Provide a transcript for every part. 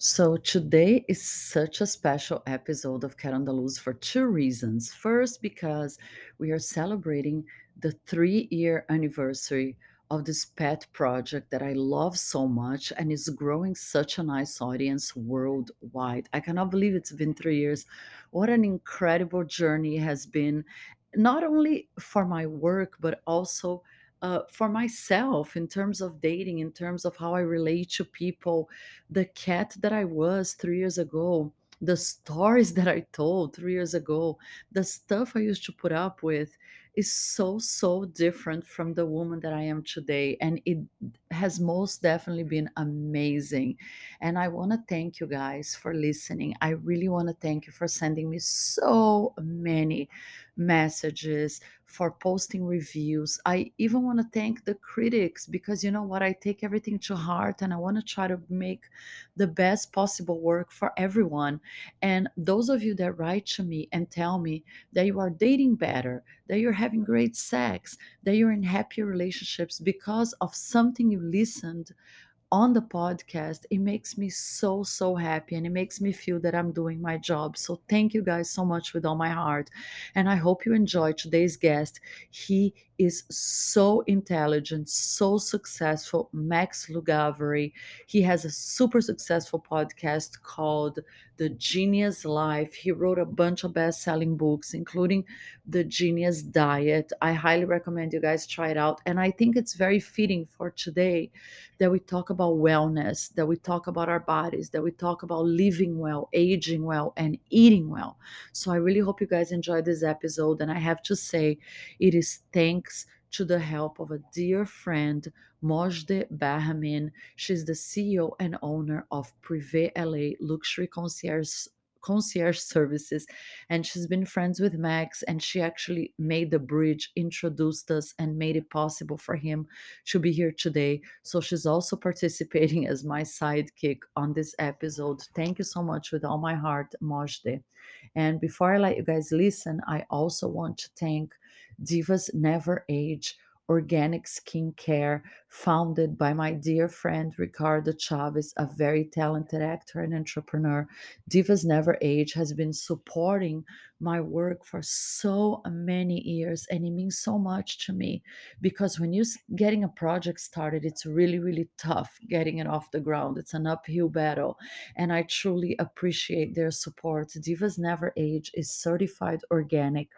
So today is such a special episode of Cat Loose for two reasons. First, because we are celebrating the three year anniversary of this pet project that I love so much and is growing such a nice audience worldwide. I cannot believe it's been three years. What an incredible journey has been, not only for my work, but also uh, for myself in terms of dating, in terms of how I relate to people, the cat that I was three years ago, the stories that I told three years ago, the stuff I used to put up with is so, so different from the woman that I am today. And it has most definitely been amazing. And I want to thank you guys for listening. I really want to thank you for sending me so many messages, for posting reviews. I even want to thank the critics because you know what? I take everything to heart and I want to try to make the best possible work for everyone. And those of you that write to me and tell me that you are dating better, that you're having great sex, that you're in happier relationships because of something you listened on the podcast, it makes me so, so happy and it makes me feel that I'm doing my job. So, thank you guys so much with all my heart. And I hope you enjoy today's guest. He is so intelligent, so successful, Max Lugavere. He has a super successful podcast called The Genius Life. He wrote a bunch of best selling books, including The Genius Diet. I highly recommend you guys try it out. And I think it's very fitting for today that we talk about wellness, that we talk about our bodies, that we talk about living well, aging well, and eating well. So I really hope you guys enjoy this episode. And I have to say, it is thanks thanks to the help of a dear friend, Mojde Bahamin. She's the CEO and owner of Privé LA Luxury Concierge concierge services. And she's been friends with max and she actually made the bridge introduced us and made it possible for him to be here today. So she's also participating as my sidekick on this episode. Thank you so much with all my heart mojde and before i let you guys listen i also want to thank Divas Never Age organic skincare founded by my dear friend Ricardo Chavez, a very talented actor and entrepreneur. Divas Never Age has been supporting my work for so many years and it means so much to me because when you're getting a project started it's really really tough getting it off the ground. It's an uphill battle and i truly appreciate their support. Divas never age is certified organic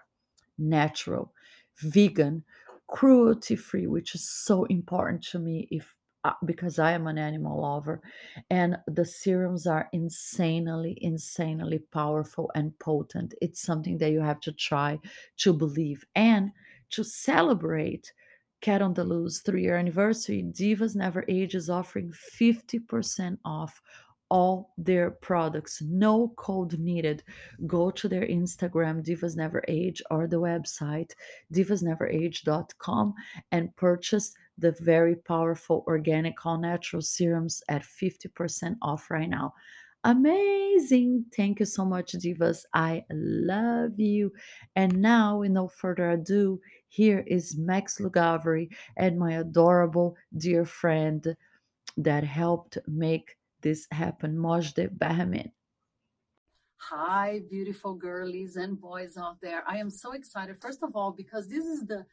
natural vegan, cruelty free, which is so important to me if uh, because I am an animal lover, and the serums are insanely, insanely powerful and potent. It's something that you have to try to believe and to celebrate Cat on the Loose three year anniversary. Divas Never Age is offering 50% off all their products. No code needed. Go to their Instagram, Divas Never Age, or the website, divasneverage.com, and purchase the very powerful organic all natural serums at 50% off right now. Amazing. Thank you so much, Divas. I love you. And now, with no further ado, here is Max Lugavere and my adorable dear friend that helped make this happen. Mojde Bahamin. Hi, beautiful girlies and boys out there. I am so excited, first of all, because this is the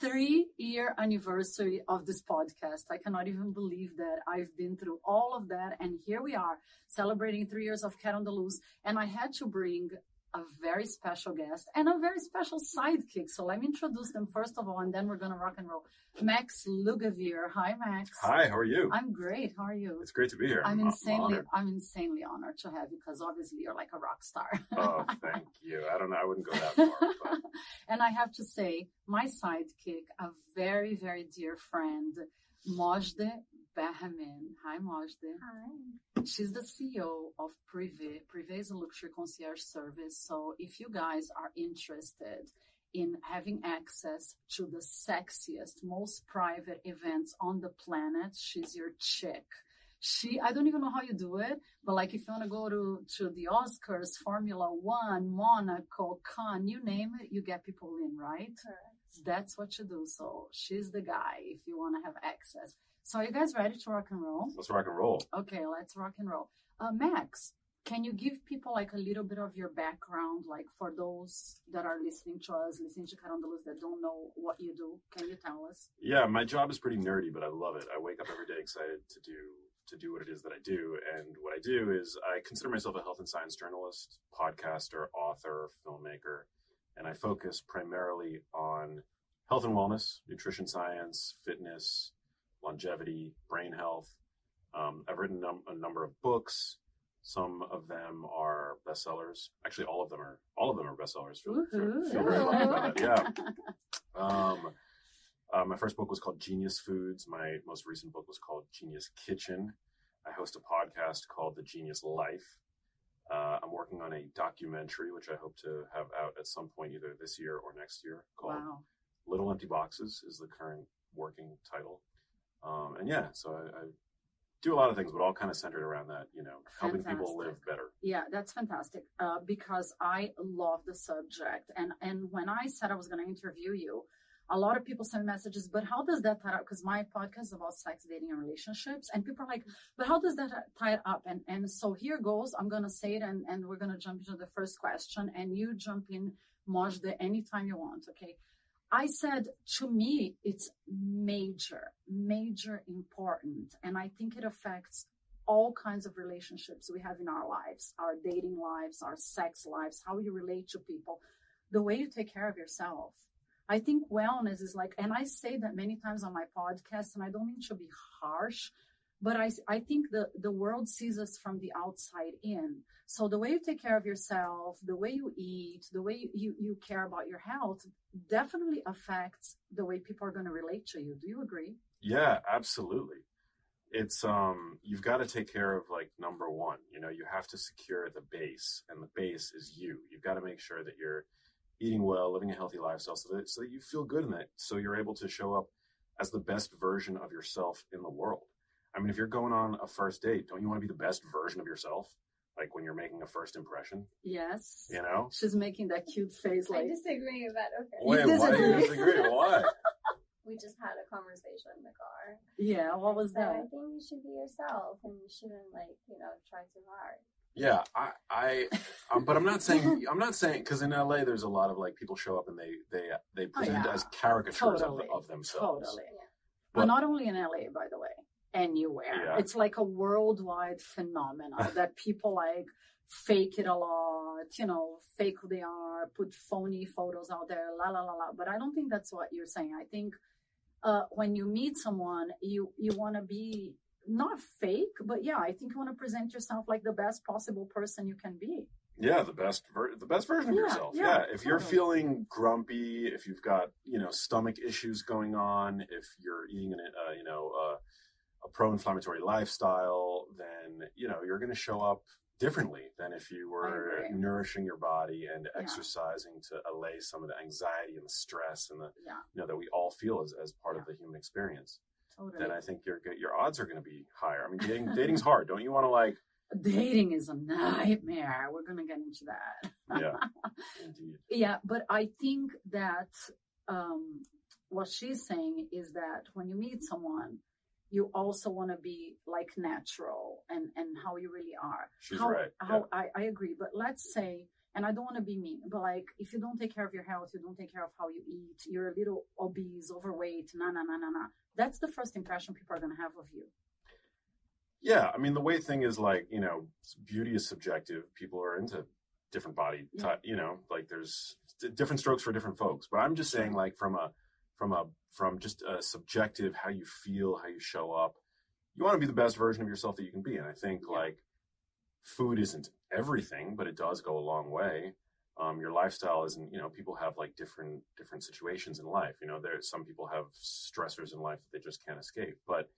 three year anniversary of this podcast. I cannot even believe that I've been through all of that. And here we are celebrating three years of Cat on the Loose. And I had to bring a very special guest and a very special sidekick. So let me introduce them first of all, and then we're going to rock and roll. Max Lugavere. Hi, Max. Hi, how are you? I'm great. How are you? It's great to be here. I'm, I'm insanely, I'm insanely honored to have you because obviously you're like a rock star. oh, thank you. I don't know. I wouldn't go that far. But... and I have to say, my sidekick, a very, very dear friend, Mojde Bahamin. Hi, Mojde. Hi. She's the CEO of Privé. Privé is a luxury concierge service. So if you guys are interested in having access to the sexiest, most private events on the planet, she's your chick. She, I don't even know how you do it, but like if you want to go to, to the Oscars, Formula One, Monaco, Cannes, you name it, you get people in, right? Correct. That's what you do. So she's the guy if you want to have access. So, are you guys ready to rock and roll? Let's rock and roll. Okay, let's rock and roll. Uh, Max, can you give people like a little bit of your background, like for those that are listening to us, listening to Cat on the Loose that don't know what you do? Can you tell us? Yeah, my job is pretty nerdy, but I love it. I wake up every day excited to do to do what it is that I do. And what I do is I consider myself a health and science journalist, podcaster, author, filmmaker, and I focus primarily on health and wellness, nutrition science, fitness, longevity, brain health. Um, I've written num- a number of books. Some of them are bestsellers. Actually, all of them are. All of them are bestsellers. Feel, feel, feel very lucky about that. Yeah. Um, uh, my first book was called Genius Foods. My most recent book was called Genius Kitchen. I host a podcast called The Genius Life. Uh, I'm working on a documentary, which I hope to have out at some point, either this year or next year, called Wow. Little Empty Boxes, is the current working title. Um, and yeah, so I, I do a lot of things, but all kind of centered around that, you know, helping people live better. Yeah, that's fantastic. Uh, because I love the subject, and and when I said I was going to interview you, a lot of people send messages. But how does that tie up? Because my podcast is about sex, dating, and relationships, and people are like, "But how does that tie up?" And and so here goes. I'm going to say it, and and we're going to jump into the first question, and you jump in, Mojde, anytime you want. Okay. I said to me, it's major, major important. And I think it affects all kinds of relationships we have in our lives, our dating lives, our sex lives, how you relate to people, the way you take care of yourself. I think wellness is like, and I say that many times on my podcast, and I don't mean to be harsh, but I, I think the, the world sees us from the outside in. So the way you take care of yourself, the way you eat, the way you, you, care about your health definitely affects the way people are going to relate to you. Do you agree? Yeah, absolutely. It's um you've got to take care of like number 1. You know, you have to secure the base and the base is you. You've got to make sure that you're eating well, living a healthy lifestyle so that so that you feel good in it so you're able to show up as the best version of yourself in the world. I mean, if you're going on a first date, don't you want to be the best version of yourself? Like when you're making a first impression, Yes. you know? She's making that cute face I like, disagree, but okay. Wait, Wait, why do you disagree? disagree? Why? We just had a conversation in the car. yeah, what was So I think you should be yourself and you shouldn't like, you know, try too hard. Yeah, I, I, um, but I'm not saying I'm not saying because in LA there's a lot of like people show up and they they they present Oh, yeah. as caricatures Totally. of, of themselves. Totally. Yeah. But, But- not only in LA, by the way, anywhere. Yeah. It's like a worldwide phenomenon that people like fake it a lot, you know, fake who they are, put phony photos out there, la la la la. But I don't think that's what you're saying. I think uh, when you meet someone, you you want to be not fake, but yeah, I think you want to present yourself like the best possible person you can be. Yeah, the best ver- the best version of yourself. yeah, Yeah, if you're feeling grumpy, if you've got you know stomach issues going on, if you're eating an uh, you know uh, a pro-inflammatory lifestyle, then you know you're going to show up differently than if you were nourishing your body and Yeah. exercising to allay some of the anxiety and the stress and the Yeah, you know that we all feel as, as part of the human experience. totally. Then I think your your odds are going to be higher. I mean, dating dating's hard. Don't you want to like? Dating is a nightmare. We're gonna get into that. Yeah, indeed. Yeah, but I think that um, what she's saying is that when you meet someone, you also want to be like natural and and how you really are. She's how, right. How I, I agree, but let's say, and I don't want to be mean, but like if you don't take care of your health, you don't take care of how you eat, you're a little obese, overweight, na na na na na. That's the first impression people are gonna have of you. Yeah, I mean the way thing is like you know beauty is subjective. People are into different body Yeah. type. You know, like there's different strokes for different folks. But I'm just saying like from a from a from just a subjective how you feel, how you show up. You want to be the best version of yourself that you can be, and I think Yeah. like food isn't everything, but it does go a long way. Um, your lifestyle isn't, you know, people have like different different situations in life. You know, there some people have stressors in life that they just can't escape. But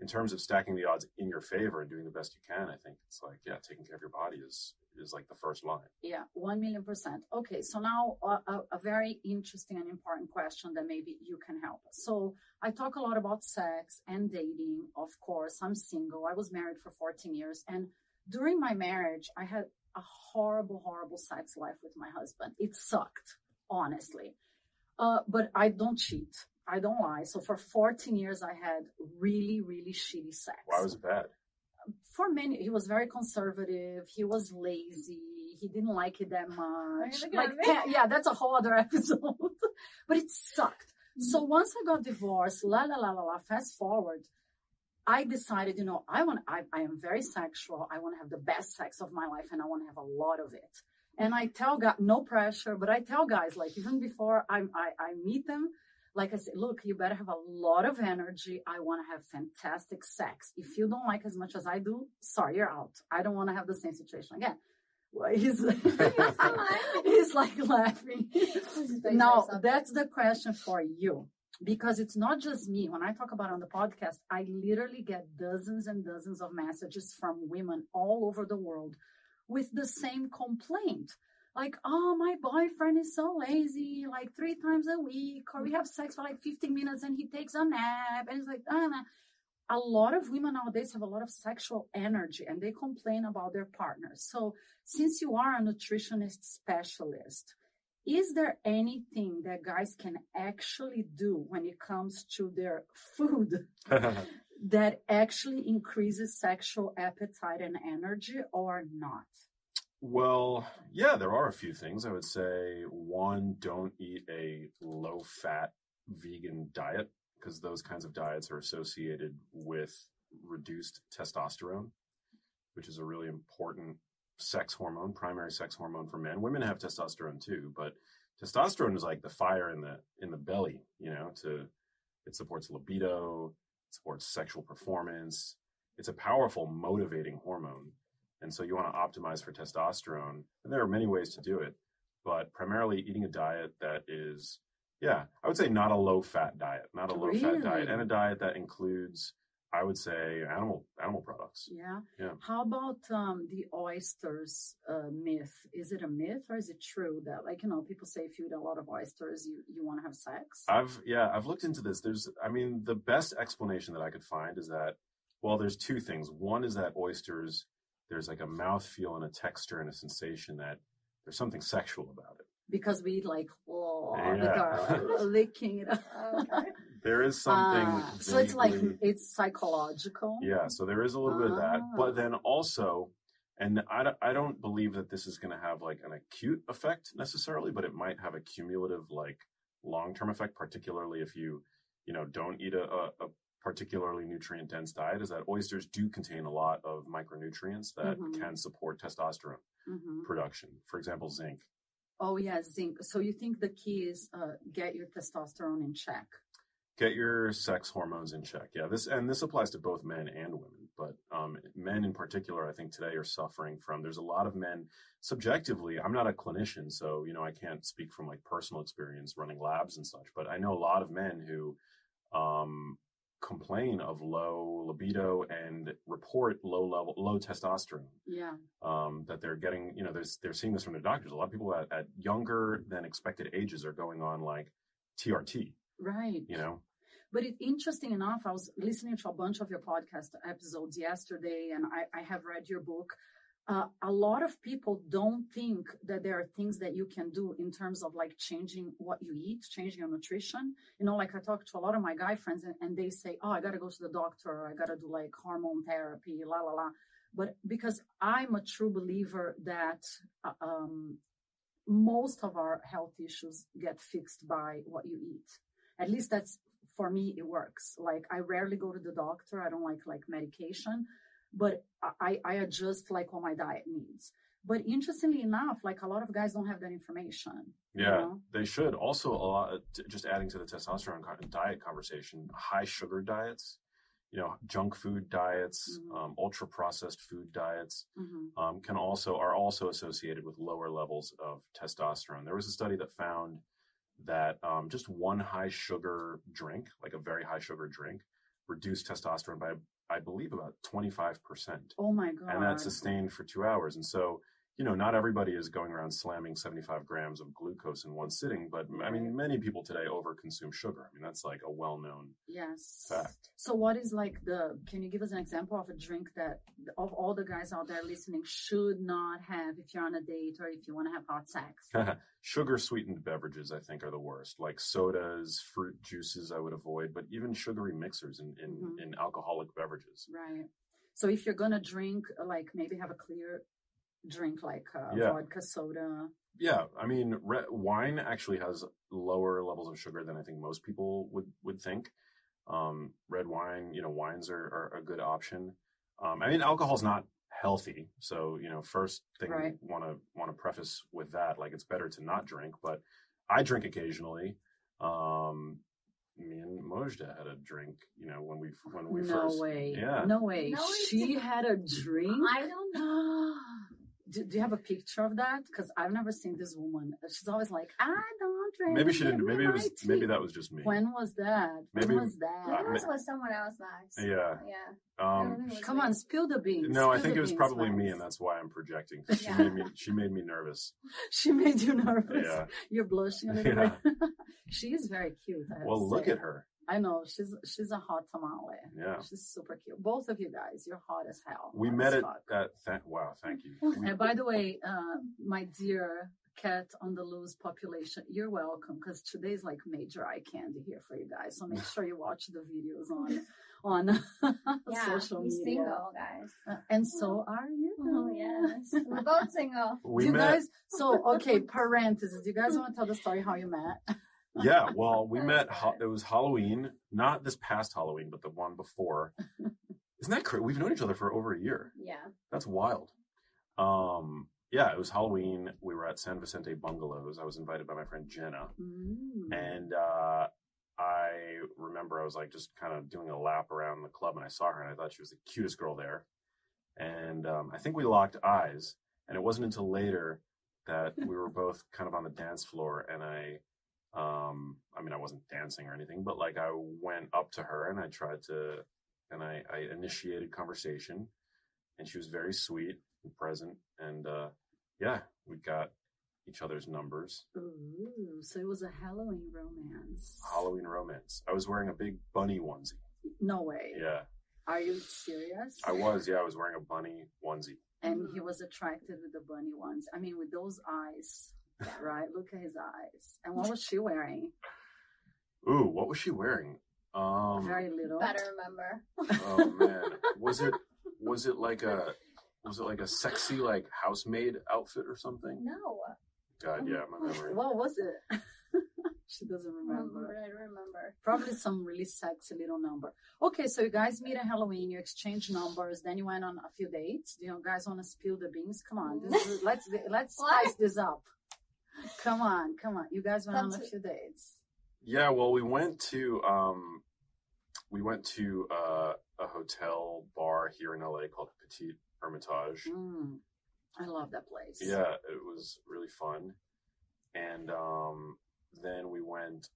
in terms of stacking the odds in your favor and doing the best you can, I think it's like, yeah, taking care of your body is is like the first line. Yeah, one million percent. Okay, so now a, a very interesting and important question that maybe you can help. So I talk a lot about sex and dating. Of course, I'm single. I was married for 14 years, and during my marriage, I had a horrible, horrible sex life with my husband. It sucked, honestly. Uh, but I don't cheat. I don't lie. So for 14 years, I had really, really shitty sex. Why was it bad? For many, he was very conservative. He was lazy. He didn't like it that much. Like, at me? yeah, yeah, that's a whole other episode. but it sucked. So once I got divorced, la la la la la. Fast forward, I decided, you know, I want. I, I am very sexual. I want to have the best sex of my life, and I want to have a lot of it. And I tell guys, no pressure, but I tell guys, like even before I I, I meet them, like I say, look, you better have a lot of energy. I want to have fantastic sex. If you don't like as much as I do, sorry, you're out. I don't want to have the same situation again. Well, he's, he's like laughing. Now, that's the question for you. Because it's not just me. When I talk about on the podcast, I literally get dozens and dozens of messages from women all over the world with the same complaint. Like, oh, my boyfriend is so lazy, like three times a week, or we have sex for like 15 minutes and he takes a nap. And it's like, ah, nah. a lot of women nowadays have a lot of sexual energy and they complain about their partners. So, since you are a nutritionist specialist, is there anything that guys can actually do when it comes to their food that actually increases sexual appetite and energy or not? Well, yeah, there are a few things. I would say one, don't eat a low fat vegan diet because those kinds of diets are associated with reduced testosterone, which is a really important sex hormone, primary sex hormone for men. Women have testosterone too, but testosterone is like the fire in the in the belly, you know, to it supports libido, it supports sexual performance. It's a powerful motivating hormone. And so you want to optimize for testosterone. And there are many ways to do it, but primarily eating a diet that is, yeah, I would say not a low fat diet, not a low fat diet, and a diet that includes, I would say, animal animal products. Yeah. Yeah. How about um, the oysters uh, myth? Is it a myth or is it true that, like, you know, people say if you eat a lot of oysters, you, you want to have sex? I've yeah, I've looked into this. There's I mean, the best explanation that I could find is that well, there's two things. One is that oysters, there's like a mouthfeel and a texture and a sensation that there's something sexual about it. because we like, oh, with Yeah. our licking it up. Okay. There is something Ah, so it's like, it's psychological. yeah, so there is a little bit of that. Ah. But then also and I, don't- I don't believe that this is going to have like an acute effect necessarily, but it might have a cumulative like long-term effect, particularly if you, you know, don't eat a, a, a particularly nutrient dense diet is that oysters do contain a lot of micronutrients that Mhm. can support testosterone hmm production. For example, zinc. Oh, yeah, zinc. So you think the key is uh, get your testosterone in check? Get your sex hormones in check. Yeah, this and this applies to both men and women, but um, men in particular, I think today are suffering from. There's a lot of men. Subjectively, I'm not a clinician, so you know I can't speak from like personal experience running labs and such. But I know a lot of men who um, complain of low libido and report low level, low testosterone. Yeah. um, that they're getting, you know, there's, they're seeing this from their doctors. A lot of people at, at younger than expected ages are going on like TRT, Right. you know? But it's interesting enough, I was listening to a bunch of your podcast episodes yesterday, and I, I have read your book. Uh, a lot of people don't think that there are things that you can do in terms of like changing what you eat, changing your nutrition. You know, like I talk to a lot of my guy friends, and, and they say, "Oh, I got to go to the doctor. I got to do like hormone therapy, la la la." But because I'm a true believer that uh, um, most of our health issues get fixed by what you eat. At least that's for me. It works. Like I rarely go to the doctor. I don't like like medication, but I I adjust like what my diet needs. But interestingly enough, like a lot of guys don't have that information. you Yeah, know? they should. Also, a lot, just adding to the testosterone diet conversation, high sugar diets, you know, junk food diets, Mhm. um, ultra processed food diets, Mhm. um, can also are also associated with lower levels of testosterone. There was a study that found that um, just one high sugar drink, like a very high sugar drink, reduced testosterone by I believe about twenty five percent, Oh my god! and that's sustained for two hours. And so you know, not everybody is going around slamming 75 grams of glucose in one sitting, but I mean, many people today overconsume sugar. I mean, that's like a well-known Yes. fact. So what is like the can you give us an example of a drink that of all the guys out there listening should not have if you're on a date or if you want to have hot sex? sugar sweetened beverages, I think, are the worst. Like sodas, fruit juices, I would avoid, but even sugary mixers in in, Mhm. in alcoholic beverages. Right. So if you're gonna drink like maybe have a clear drink like uh, Yeah. vodka soda. Yeah, I mean, re- wine actually has lower levels of sugar than I think most people would would think. Um, red wine, you know, wines are, are a good option. Um, I mean, alcohol's not healthy, so you know, first thing Right. want to want to preface with that, like it's better to not drink, but I drink occasionally. Um, me and Mojde had a drink, you know, when we when we no first, way. yeah. No way. No, she had a drink. I don't know. Do, do you have a picture of that? Because I've never seen this woman. She's always like, I don't drink. maybe she didn't. Maybe it was. tea." Maybe that was just me. When was that? Maybe- when was that? Yours was someone else, Max. Yeah. Yeah. Um, think it was Come me. on, spill the beans. No, I think it was beans, probably me, and that's why I'm projecting. 'cause She Yeah. made me. She made me nervous. She made you nervous. Yeah. You're blushing a little Yeah. bit. she is very cute. I Well, look say. at her. I know she's she's a hot tamale. Yeah. She's super cute. Both of you guys, you're hot as hell. We hot met as at that. Th- wow, thank you. And by the way, uh, my dear cat on the loose population, you're welcome because today's like major eye candy here for you guys. So make sure you watch the videos on on Yeah. social He's media. single, guys. Uh, and so are you. Oh, yes. We're both single. we you met. guys, so okay, parentheses. Do you guys want to tell the story how you met? Yeah. Well, we met. It was Halloween, not this past Halloween, but the one before. Isn't that crazy? We've known each other for over a year. Yeah. That's wild. Um. Yeah, it was Halloween. We were at San Vicente Bungalows. I was invited by my friend Jenna. Mm. And uh, I remember I was like just kind of doing a lap around the club and I saw her and I thought she was the cutest girl there. And um, I think we locked eyes. And it wasn't until later that we were both kind of on the dance floor and I, um, I mean, I wasn't dancing or anything, but like I went up to her and I tried to, and I, I initiated conversation and she was very sweet and present. And uh, yeah, we got each other's numbers. Ooh, so it was a Halloween romance. Halloween romance. I was wearing a big bunny onesie. No way. Yeah, Are you serious? I was. Yeah, I was wearing a bunny onesie. and he was attracted with the bunny ones. I mean, with those eyes, right? Look at his eyes. And what was she wearing? Ooh, what was she wearing? Um, Very little. Better remember. oh man, was it was it like a was it like a sexy like housemaid outfit or something? No. God, yeah, my memory. What was it? she doesn't remember. Remember, I remember. Probably some really sexy little number. Okay, so you guys meet at Halloween, you exchange numbers, then you went on a few dates. Do you guys want to spill the beans? Come on, this is, let's let's spice this up. Come on, come on. You guys went on a few dates. Yeah, well, we went to um, we went to uh, a hotel bar here in LA called Petit Ermitage. Mm, I love that place. Yeah, it was really fun. And um, then we went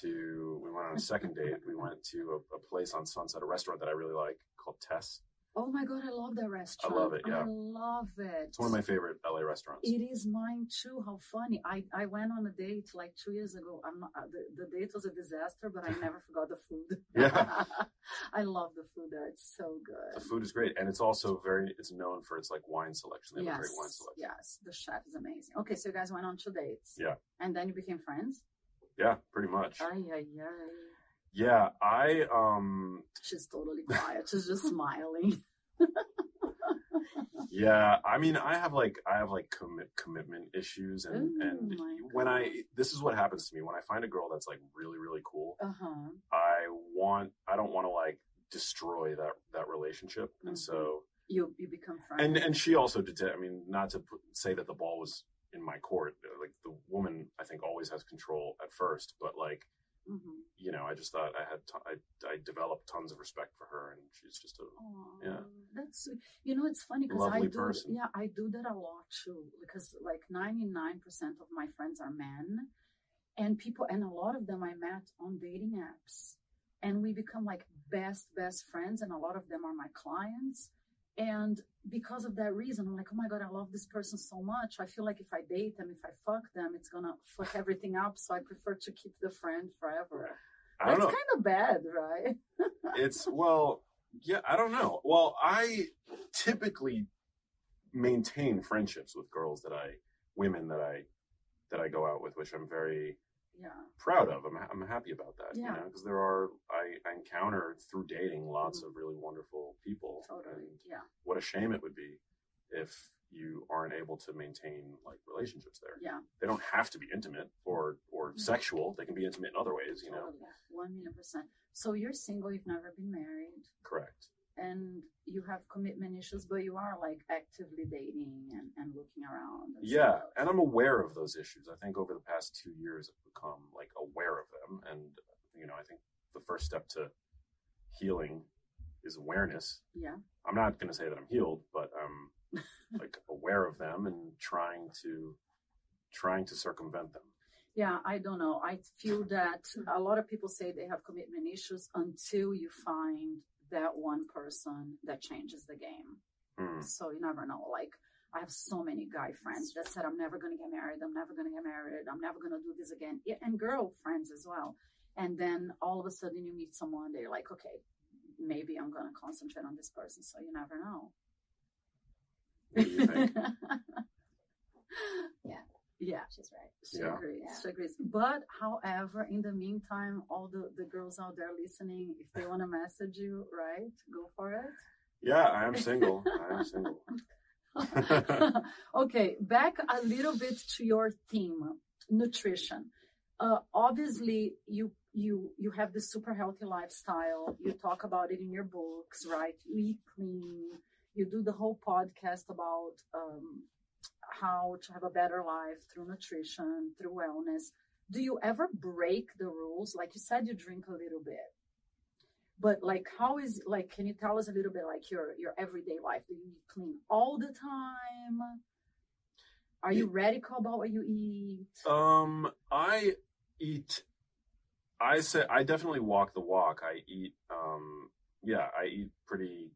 to we went on a second date. We went to a, a place on Sunset, a restaurant that I really like called Tess. Oh my god, I love that restaurant. I love it, yeah. I love it. It's one of my favorite LA restaurants. It is mine too. How funny! I, I went on a date like two years ago. I'm not, uh, the the date was a disaster, but I never forgot the food. Yeah. I love the food there. It's so good. The food is great, and it's also very it's known for its like wine selection. They have Yes, a great wine selection. yes. The chef is amazing. Okay, so you guys went on two dates. Yeah. And then you became friends. Yeah, pretty much. Ay ay ay. Yeah, I um She's totally quiet. She's just smiling. yeah, I mean I have like I have like commit commitment issues and Ooh, and when God. I this is what happens to me when I find a girl that's like really really cool. Uh huh. I want I don't want to like destroy that that relationship, and Mhm. so You you become friends. and and she also did. I mean, not to put, say that the ball was in my court. Like the woman, I think always has control at first, but like. You know, I just thought I had t- I I developed tons of respect for her, and she's just a Aw, Yeah. That's you know it's funny because I do person. yeah I do that a lot too because like ninety nine percent of my friends are men, and people and a lot of them I met on dating apps, and we become like best best friends, and a lot of them are my clients, And because of that reason, I'm like, oh my God, I love this person so much. I feel like if I date them, if I fuck them, it's gonna fuck everything up. So I prefer to keep the friend forever. I don't That's know. kind of bad, right? it's well yeah i don't know well i typically maintain friendships with girls that i women that i that i go out with which i'm very Yeah. proud of i'm, I'm happy about that you Yeah. know because there are I, I encounter through dating lots mm-hmm. of really wonderful people Mm-hmm. Totally. and Yeah. what a shame it would be if you aren't able to maintain like relationships there Yeah. they don't have to be intimate or or Mhm. sexual they can be intimate in other ways you know. One million percent. So you're single, you've never been married, correct and you have commitment issues, but you are like actively dating and, and looking around. and Yeah, stuff. and I'm aware of those issues. I think over the past two years, I've become like aware of them, and you know, I think the first step to healing is awareness. Yeah. I'm not going to say that I'm healed, but I'm like aware of them and trying to trying to circumvent them. Yeah, I don't know. I feel that a lot of people say they have commitment issues until you find that one person that changes the game. Hmm. So you never know. Like I have so many guy friends that said, I'm never going to get married. I'm never going to get married. I'm never going to do this again. Yeah, And girl friends as well. And then all of a sudden you meet someone, they're like, okay, maybe I'm going to concentrate on this person. So you never know. What do you think? Yeah. Yeah. She's right. She Yeah. agrees. Yeah. She agrees. But however, in the meantime, all the, the girls out there listening, if they want to message you, right, go for it. yeah, I am single. I am single. okay, back a little bit to your theme, nutrition. Uh, obviously, you you you have this super healthy lifestyle. You talk about it in your books, right? You eat clean. You do the whole podcast about um, how to have a better life through nutrition, through wellness. Do you ever break the rules? Like you said, you drink a little bit but like how is like can you tell us a little bit like your your everyday life do you eat clean all the time are you radical about what you eat Um, I eat. I say I definitely walk the walk. I eat. Um, yeah, I eat pretty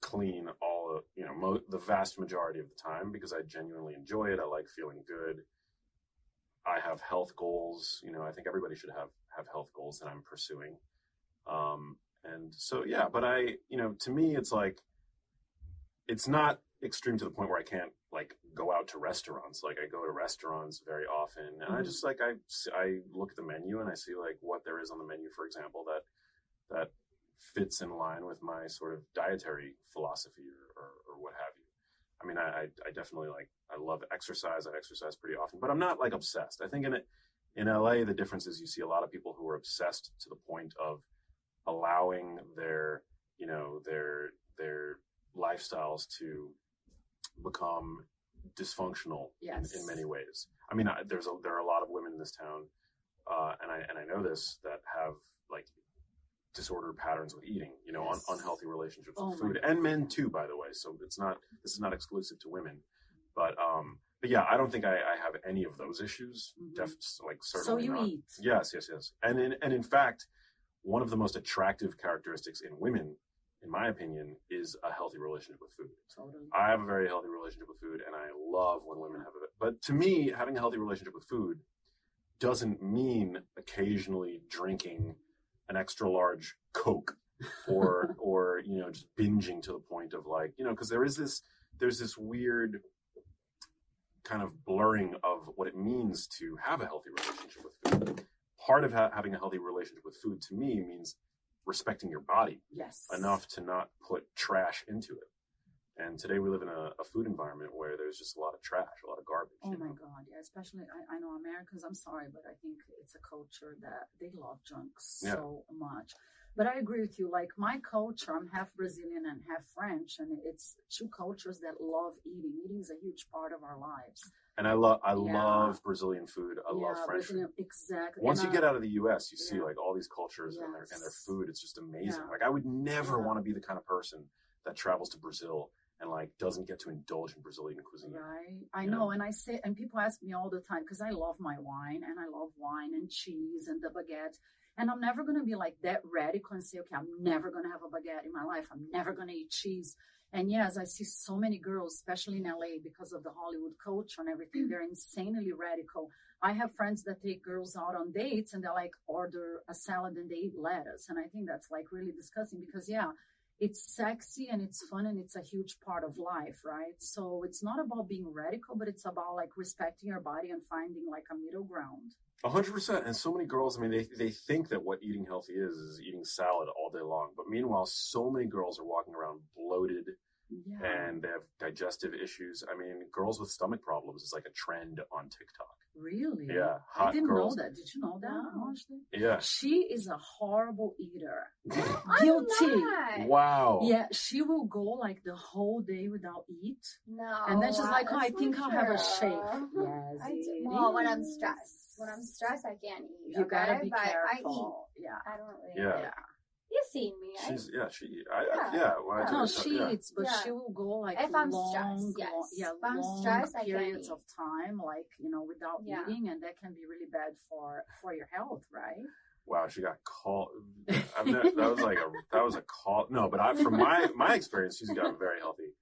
clean all you know mo- the vast majority of the time because I genuinely enjoy it. I like feeling good. I have health goals. You know, I think everybody should have have health goals that I'm pursuing. Um, and so yeah, but I, you know, to me, it's like it's not extreme to the point where I can't like go out to restaurants. Like I go to restaurants very often, and I Mhm. just like I I look at the menu and I see like what there is on the menu, for example, that that fits in line with my sort of dietary philosophy or, or, or what have you. I mean, I, I I definitely like I love exercise. I exercise pretty often, but I'm not like obsessed. I think in it in LA, the difference is you see a lot of people who are obsessed to the point of allowing their you know their their lifestyles to become dysfunctional Yes. in, in many ways. I mean, I, there's a, there are a lot of women in this town, uh, and I and I know this that have like disordered patterns with eating. You know, Yes. un, unhealthy relationships Oh with food, and men too, by the way. So it's not this is not exclusive to women, but um, but yeah, I don't think I, I have any of those issues. Mhm. Def, like so you not. eat Yes, yes, yes. And in and in fact, one of the most attractive characteristics in women, in my opinion, is a healthy relationship with food. totally I have a very healthy relationship with food, and I love when women have it. But to me, having a healthy relationship with food doesn't mean occasionally drinking an extra large Coke or or you know just binging to the point of like you know because there is this there's this weird kind of blurring of what it means to have a healthy relationship with food. Part of ha- having a healthy relationship with food to me means respecting your body yes enough to not put trash into it. And today we live in a, a food environment where there's just a lot of trash, a lot of garbage. Oh my know? God, yeah. Especially, I, I know Americans, I'm sorry, but I think it's a culture that they love junk Yeah. so much. But I agree with you. Like my culture, I'm half Brazilian and half French, and it's two cultures that love eating. Eating is a huge part of our lives. And I love I Yeah. love Brazilian food. I love yeah, French food. Exactly. Once And you I- get out of the U.S., you see Yeah. like all these cultures and their and their food. It's just amazing. Like I would never want to be the kind of person that travels to Brazil and like doesn't get to indulge in Brazilian cuisine. Right. I Yeah. know. And I say, and people ask me all the time because I love my wine and I love wine and cheese and the baguette. And I'm never going to be like that radical and say, okay, I'm never going to have a baguette in my life. I'm never going to eat cheese. And yes, I see so many girls, especially in LA, because of the Hollywood culture and everything. Mm. They're insanely radical. I have friends that take girls out on dates and they like order a salad and they eat lettuce. And I think that's like really disgusting because, yeah, it's sexy and it's fun and it's a huge part of life, right? So it's not about being radical, but it's about like respecting your body and finding like a middle ground. Hundred percent. And so many girls, I mean, they, they think that what eating healthy is, is eating salad all day long. But meanwhile, so many girls are walking around bloated Yeah. and they have digestive issues. I mean, girls with stomach problems is like a trend on TikTok. really? Yeah. I didn't girls. know that. Did you know that, No. Ashley? Yeah. She is a horrible eater. I'm Guilty. not. Wow. Yeah, she will go like the whole day without eat. No. And then she's like, oh, I think I'll have a shake. Yes, I do. Well, when I'm stressed. When I'm stressed, I can't eat. You gotta be But I eat. careful. Yeah. I don't really. Yeah. Yeah. You've seen me. I- She's yeah. She I, Yeah. I, yeah. When I do No, she yeah. eats, but Yeah. she will go like If I'm long, stressed, long- yes. yeah, If I'm long stressed, I can't periods eat. of time, like you know, without Yeah. eating, and that can be really bad for for your health, right? Wow, she got called. I've never, that was like a that was a call. No, but I, from my my experience, she's got a very healthy,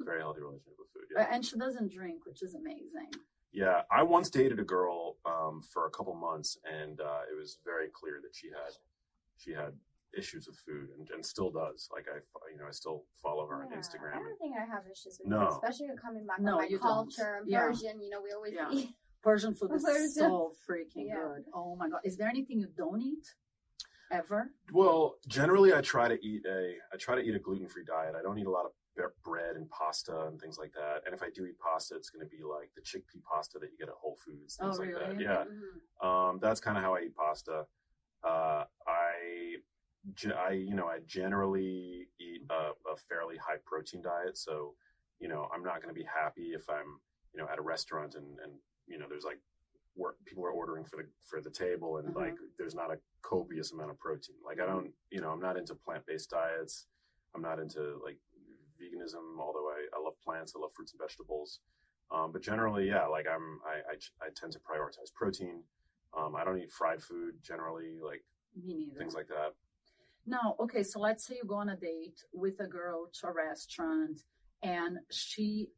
very healthy relationship with food. Yeah. And she doesn't drink, which is amazing. Yeah, I once dated a girl um, for a couple months, and uh, it was very clear that she had she had issues with food, and, and still does. Like I, you know, I still follow her on Yeah, I Instagram. don't And, think I have issues with No. it, especially coming back No, on my you don't. culture. I'm Yeah. Persian, you know, we always Yeah. eat. Persian food is Persian. so freaking Yeah. good. Oh my god! Is there anything you don't eat ever? well, generally, I try to eat a I try to eat a gluten free diet. I don't eat a lot of bread and pasta and things like that. And if I do eat pasta, it's going to be like the chickpea pasta that you get at Whole Foods, things Oh, like that. really? Yeah. Mhm. Um, that's kind of how I eat pasta. Uh, I, ge- I, you know, I generally eat a, a fairly high protein diet. So, you know, I'm not going to be happy if I'm, you know, at a restaurant and, and, you know, there's like work, people are ordering for the, for the table and Mhm. like, there's not a copious amount of protein. Like I don't, you know, I'm not into plant-based diets. I'm not into like veganism, although I, I love plants. I love fruits and vegetables. Um, but generally, yeah, like I'm, I, I, I tend to prioritize protein. Um, I don't eat fried food generally, like Me neither. things like that. Now, okay, so let's say you go on a date with a girl to a restaurant and she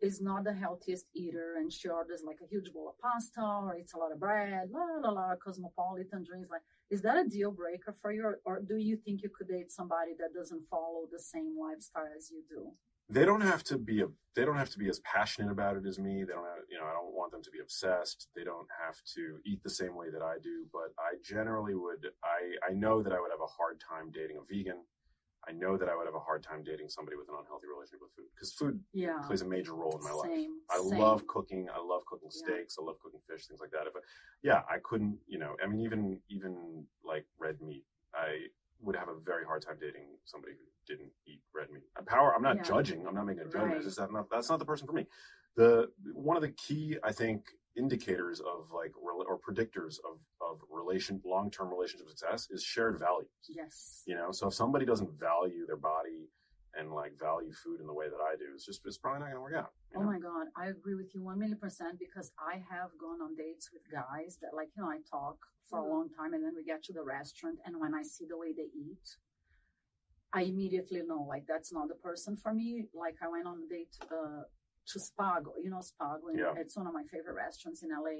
is not the healthiest eater and she orders like a huge bowl of pasta or eats a lot of bread, la la la, cosmopolitan drinks. Like, is that a deal breaker for you, or, or do you think you could date somebody that doesn't follow the same lifestyle as you do? They don't have to be a, they don't have to be as passionate about it as me. They don't have, you know, I don't want them to be obsessed. They don't have to eat the same way that I do, but I generally would, I, I know that I would have a hard time dating a vegan. I know that I would have a hard time dating somebody with an unhealthy relationship with food because food Yeah. plays a major role in my life. Same. I same. love cooking. I love cooking Yeah. steaks. I love cooking fish, things like that. If I, yeah, I couldn't, you know, I mean, even even like red meat, I would have a very hard time dating somebody who didn't eat red meat. And Power. I'm not Yeah. judging. I'm not making a judgment. Right. Just that not, that's not the person for me. The one of the key, I think, indicators of like or predictors of of relation long term relationship success is shared values Yes. you know so if somebody doesn't value their body and like value food in the way that i do it's just it's probably not going to work out you Oh my God, I agree with you one million percent because I have gone on dates with guys that, like, you know, I talk for a Mhm. long time and then we get to the restaurant, and when I see the way they eat, I immediately know, like, that's not the person for me. Like, I went on a date uh, to Spago, you know, Spago, and Yeah. it's one of my favorite restaurants in LA.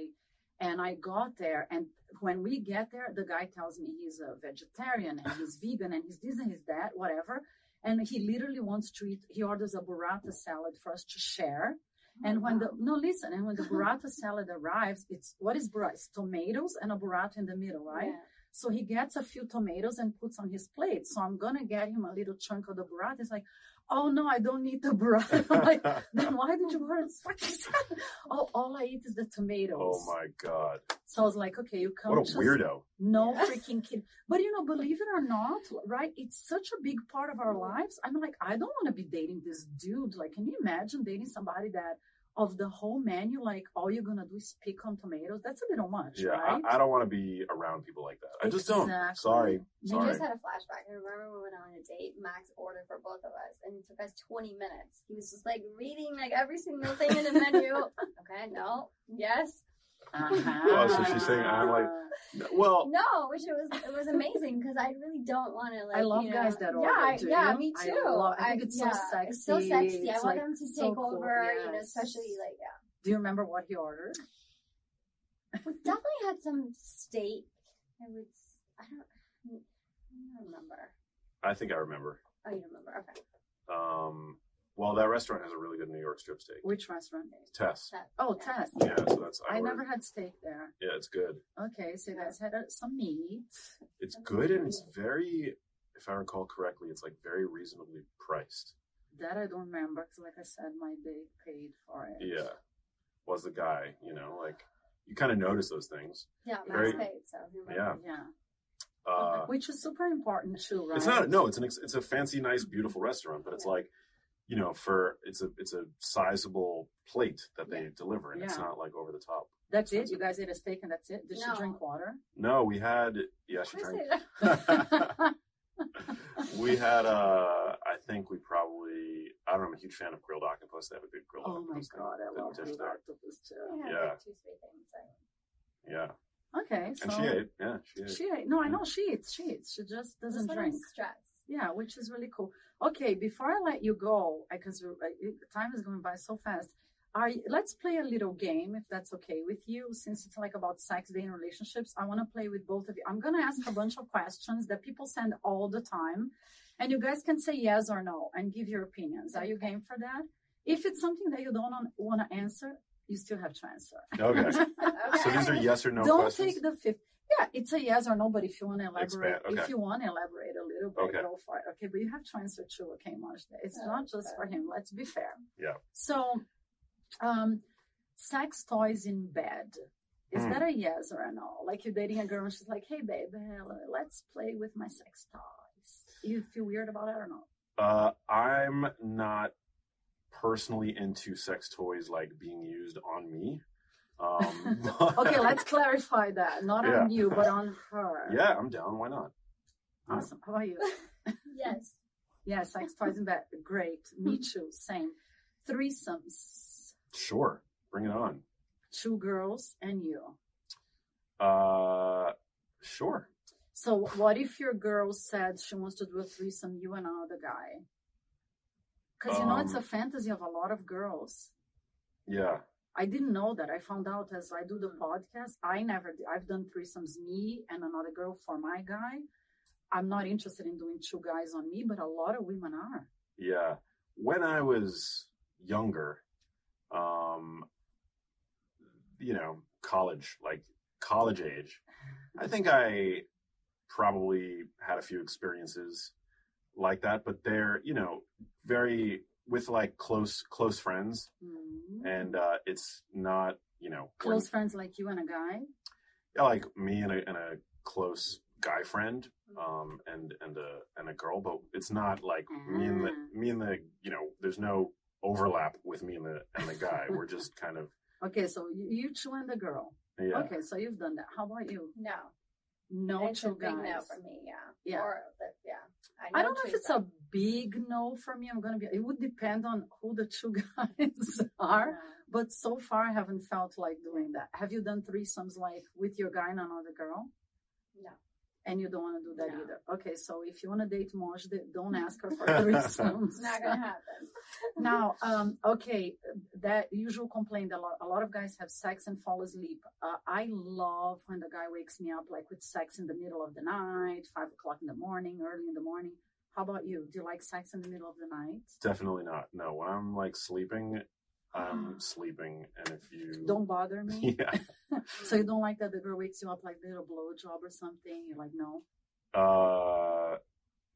And I got there, and when we get there, the guy tells me he's a vegetarian and he's vegan and he's this and he's that, whatever. And he literally wants to eat, he orders a burrata salad for us to share. Oh, and when the, no, listen, and when the burrata salad arrives, it's, what is burrata? It's tomatoes and a burrata in the middle, right? Yeah. So he gets a few tomatoes and puts on his plate. So I'm going to get him a little chunk of the burrata. He's like, oh no, I don't need the burrata. I'm like, then why did you order this fucking? Oh, all I eat is the tomatoes. oh my god So I was like, okay, you come what a to weirdo no Yeah. freaking kid. But you know, believe it or not, right? It's such a big part of our lives. I'm like, I don't want to be dating this dude. Like, can you imagine dating somebody that of the whole menu, like all you're gonna do is pick on tomatoes? That's a little much, yeah right? I, I don't want to be around people like that i just don't Exactly. sorry I sorry just had a flashback. I remember we went on a date. Max ordered for both of us, and it took us 20 minutes. He was just like reading like every single thing in the menu. okay, no, yes. Uh-huh. Oh, so she's saying I'm like- Well, No, which it was it was amazing because I really don't want to like. I love you guys know, that yeah, order, I- yeah, you? me I too. love- I think it's so yeah, It's so sexy. sexy. I It's, want like, them to so take cool. over, you know, especially like yeah. Do you remember what he ordered? We definitely had some steak. It was I don't I don't remember. I think I remember. Oh, you remember? Okay. Um, well, that restaurant has a really good New York strip steak. Which restaurant? Tess. That, Oh, yeah. Tess. Yeah, so that's I ordered- never had steak there. Yeah, it's good. Okay, so that's had uh, some meat. It's good and it's very, if I recall correctly, it's like very reasonably priced. That I don't remember because, like I said, my date paid for it. Yeah, was the guy. You know, like you kind of notice those things. Yeah, Very- Max paid, so he Yeah. Yeah. Uh, Which is super important too, right? It's not. No, it's an. ex- It's a fancy, nice, beautiful restaurant, but it's Yeah. like, you know, for it's a it's a sizable plate that they Yeah. deliver, and it's not like over the top. That's it. You guys ate a steak and that's it. Did she drink water? No, we had. Yeah, she drank. we had. Uh, I think we probably. I don't know. I'm a huge fan of grilled octopus. They have a good grilled oh my octopus. thing, god, I love grilled there. octopus too. We had Yeah. like two sweet things. So. Yeah, Okay, so and she ate. Yeah, she ate. She ate. No, I know she eats. She eats. She just doesn't one I'm drink. stressed. Yeah, which is really cool. Okay, before I let you go, because time is going by so fast, I let's play a little game if that's okay with you. Since it's like about sex, dating, relationships, I want to play with both of you. I'm gonna ask a bunch of questions that people send all the time, and you guys can say yes or no and give your opinions. Are you game for that? If it's something that you don't want to answer, you still have to answer. Okay. Okay. So these are yes or no don't questions. take the fifth. Yeah, it's a yes or no, but if you want to elaborate, okay. if you want to elaborate a little bit, Okay. go for it. Okay, but you have to answer too. Okay, Marsh. It's Oh, not just for him. Let's be fair. Yeah. So, um, sex toys in bed. Is Hmm. that a yes or a no? Like you're dating a girl and she's like, "Hey, babe, uh, let's play with my sex toys." You feel weird about it or not? Uh, I'm not personally into sex toys like being used on me. Um, Okay, let's clarify that. Not on you, but on her. Yeah, I'm down. Why not? Awesome. How about you? yes. Yes, sex toys in bed. Great. Me too. Same. Threesomes. Sure, bring it on. Two girls and you. Uh, sure. So what if your girl said she wants to do a threesome, you and another guy? Because you know it's a Um, fantasy of a lot of girls. Yeah. I didn't know that. I found out as I do the podcast. I never. did- I've done threesomes, me and another girl for my guy. I'm not interested in doing two guys on me, but a lot of women are. Yeah. When I was younger, um, you know, college, like college age, I think I probably had a few experiences like that, but they're, you know, very with like close close friends Mhm. and uh it's not, you know, we're- Close friends like you and a guy. yeah, like me and a, and a close guy friend um and and a and a girl but it's not like me and the Ah. me and the you know there's no overlap with me and the and the guy we're just kind of Okay, so you, you two and the girl. yeah Okay, so you've done that. How about you? No. No it's big guys. no for me. Yeah. Yeah. Or yeah. I don't know if it's a big no for me. I'm gonna be. It would depend on who the two guys are. No. But so far, I haven't felt like doing that. Have you done threesomes like with your guy and another girl? No. And you don't want to do that No. either. Okay, so if you want to date Moj, don't ask her for threesomes. It's not gonna happen. now, um, okay, that usual complaint a lot, a lot of guys have sex and fall asleep. Uh, I love when the guy wakes me up like with sex in the middle of the night, five o'clock in the morning, early in the morning. How about you? Do you like sex in the middle of the night? definitely not no when i'm like sleeping i'm sleeping and if you Don't bother me. yeah So you don't like that the girl wakes you up like little blowjob or something? You're like, no. uh